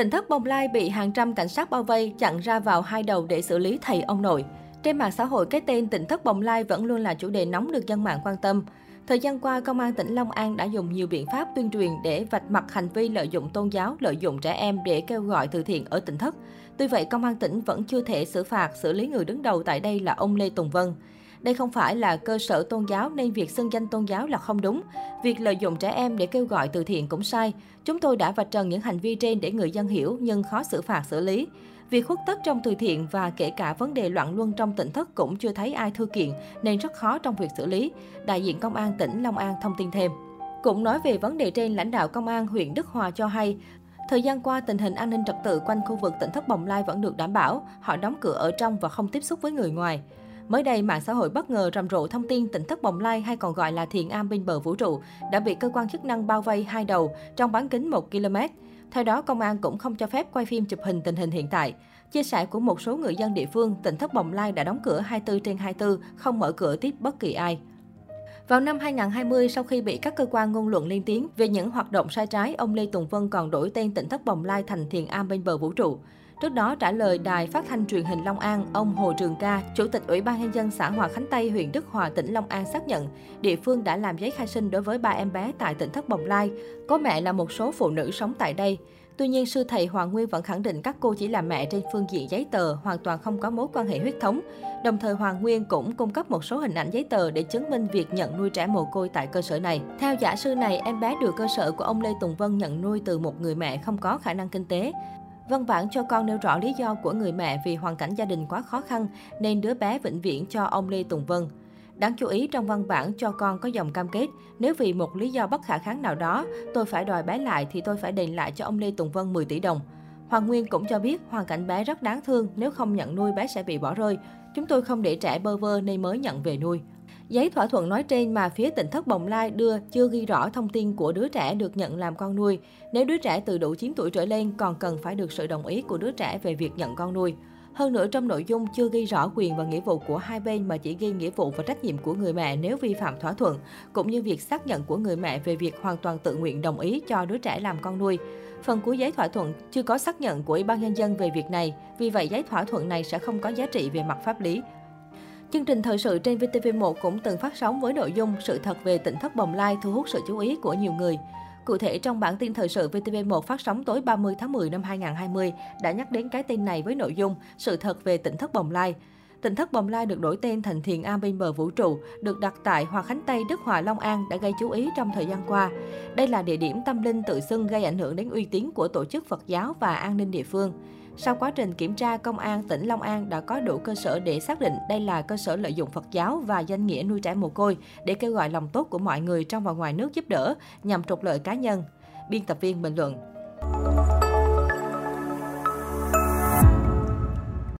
Tỉnh thất Bồng Lai bị hàng trăm cảnh sát bao vây, chặn ra vào hai đầu để xử lý thầy ông nội. Trên mạng xã hội, cái tên tỉnh thất Bồng Lai vẫn luôn là chủ đề nóng được dân mạng quan tâm. Thời gian qua, Công an tỉnh Long An đã dùng nhiều biện pháp tuyên truyền để vạch mặt hành vi lợi dụng tôn giáo, lợi dụng trẻ em để kêu gọi từ thiện ở tỉnh thất. Tuy vậy, Công an tỉnh vẫn chưa thể xử phạt, xử lý người đứng đầu tại đây là ông Lê Tùng Vân. Đây không phải là cơ sở tôn giáo nên việc xưng danh tôn giáo là không đúng. Việc lợi dụng trẻ em để kêu gọi từ thiện cũng sai. Chúng tôi đã vạch trần những hành vi trên để người dân hiểu nhưng khó xử phạt xử lý. Việc khuất tất trong từ thiện và kể cả vấn đề loạn luân trong tỉnh thất cũng chưa thấy ai thư kiện nên rất khó trong việc xử lý. Đại diện Công an tỉnh Long An thông tin thêm. Cũng nói về vấn đề trên, lãnh đạo Công an huyện Đức Hòa cho hay, Thời gian qua, tình hình an ninh trật tự quanh khu vực tỉnh Thất Bồng Lai vẫn được đảm bảo. Họ đóng cửa ở trong và không tiếp xúc với người ngoài. Mới đây, mạng xã hội bất ngờ rầm rộ thông tin tỉnh thất Bồng Lai hay còn gọi là Thiền Am bên bờ vũ trụ đã bị cơ quan chức năng bao vây hai đầu trong bán kính 1 km. Theo đó, công an cũng không cho phép quay phim chụp hình tình hình hiện tại. Chia sẻ của một số người dân địa phương, tỉnh thất Bồng Lai đã đóng cửa 24 trên 24, không mở cửa tiếp bất kỳ ai. Vào năm 2020, sau khi bị các cơ quan ngôn luận lên tiếng về những hoạt động sai trái, ông Lê Tùng Vân còn đổi tên tỉnh thất Bồng Lai thành Thiền Am bên bờ vũ trụ. Trước đó trả lời đài phát thanh truyền hình Long An, ông Hồ Trường Ca, Chủ tịch Ủy ban Nhân dân xã Hòa Khánh Tây, huyện Đức Hòa, tỉnh Long An xác nhận địa phương đã làm giấy khai sinh đối với ba em bé tại tỉnh Thất Bồng Lai. Có mẹ là một số phụ nữ sống tại đây. Tuy nhiên, sư thầy Hoàng Nguyên vẫn khẳng định các cô chỉ là mẹ trên phương diện giấy tờ, hoàn toàn không có mối quan hệ huyết thống. Đồng thời, Hoàng Nguyên cũng cung cấp một số hình ảnh giấy tờ để chứng minh việc nhận nuôi trẻ mồ côi tại cơ sở này. Theo giả sư này, em bé được cơ sở của ông Lê Tùng Vân nhận nuôi từ một người mẹ không có khả năng kinh tế. Vâng, văn bản cho con nêu rõ lý do của người mẹ vì hoàn cảnh gia đình quá khó khăn nên đứa bé vĩnh viễn cho ông Lê Tùng Vân. Đáng chú ý trong văn bản cho con có dòng cam kết, nếu vì một lý do bất khả kháng nào đó, tôi phải đòi bé lại thì tôi phải đền lại cho ông Lê Tùng Vân 10 tỷ đồng. Hoàng Nguyên cũng cho biết hoàn cảnh bé rất đáng thương, nếu không nhận nuôi bé sẽ bị bỏ rơi. Chúng tôi không để trẻ bơ vơ nên mới nhận về nuôi. Giấy thỏa thuận nói trên mà phía tỉnh thất Bồng Lai đưa chưa ghi rõ thông tin của đứa trẻ được nhận làm con nuôi. Nếu đứa trẻ từ đủ 9 tuổi trở lên còn cần phải được sự đồng ý của đứa trẻ về việc nhận con nuôi. Hơn nữa trong nội dung chưa ghi rõ quyền và nghĩa vụ của hai bên mà chỉ ghi nghĩa vụ và trách nhiệm của người mẹ nếu vi phạm thỏa thuận, cũng như việc xác nhận của người mẹ về việc hoàn toàn tự nguyện đồng ý cho đứa trẻ làm con nuôi. Phần cuối giấy thỏa thuận chưa có xác nhận của Ủy ban Nhân dân về việc này, vì vậy giấy thỏa thuận này sẽ không có giá trị về mặt pháp lý. Chương trình thời sự trên VTV1 cũng từng phát sóng với nội dung sự thật về tỉnh thất Bồng Lai thu hút sự chú ý của nhiều người. Cụ thể, trong bản tin thời sự VTV1 phát sóng tối 30 tháng 10 năm 2020 đã nhắc đến cái tên này với nội dung sự thật về tỉnh thất Bồng Lai. Tỉnh thất Bồng Lai được đổi tên thành Thiền Am bên bờ vũ trụ, được đặt tại Hòa Khánh Tây, Đức Hòa, Long An đã gây chú ý trong thời gian qua. Đây là địa điểm tâm linh tự xưng gây ảnh hưởng đến uy tín của tổ chức Phật giáo và an ninh địa phương. Sau quá trình kiểm tra, Công an tỉnh Long An đã có đủ cơ sở để xác định đây là cơ sở lợi dụng Phật giáo và danh nghĩa nuôi trẻ mồ côi để kêu gọi lòng tốt của mọi người trong và ngoài nước giúp đỡ nhằm trục lợi cá nhân. Biên tập viên bình luận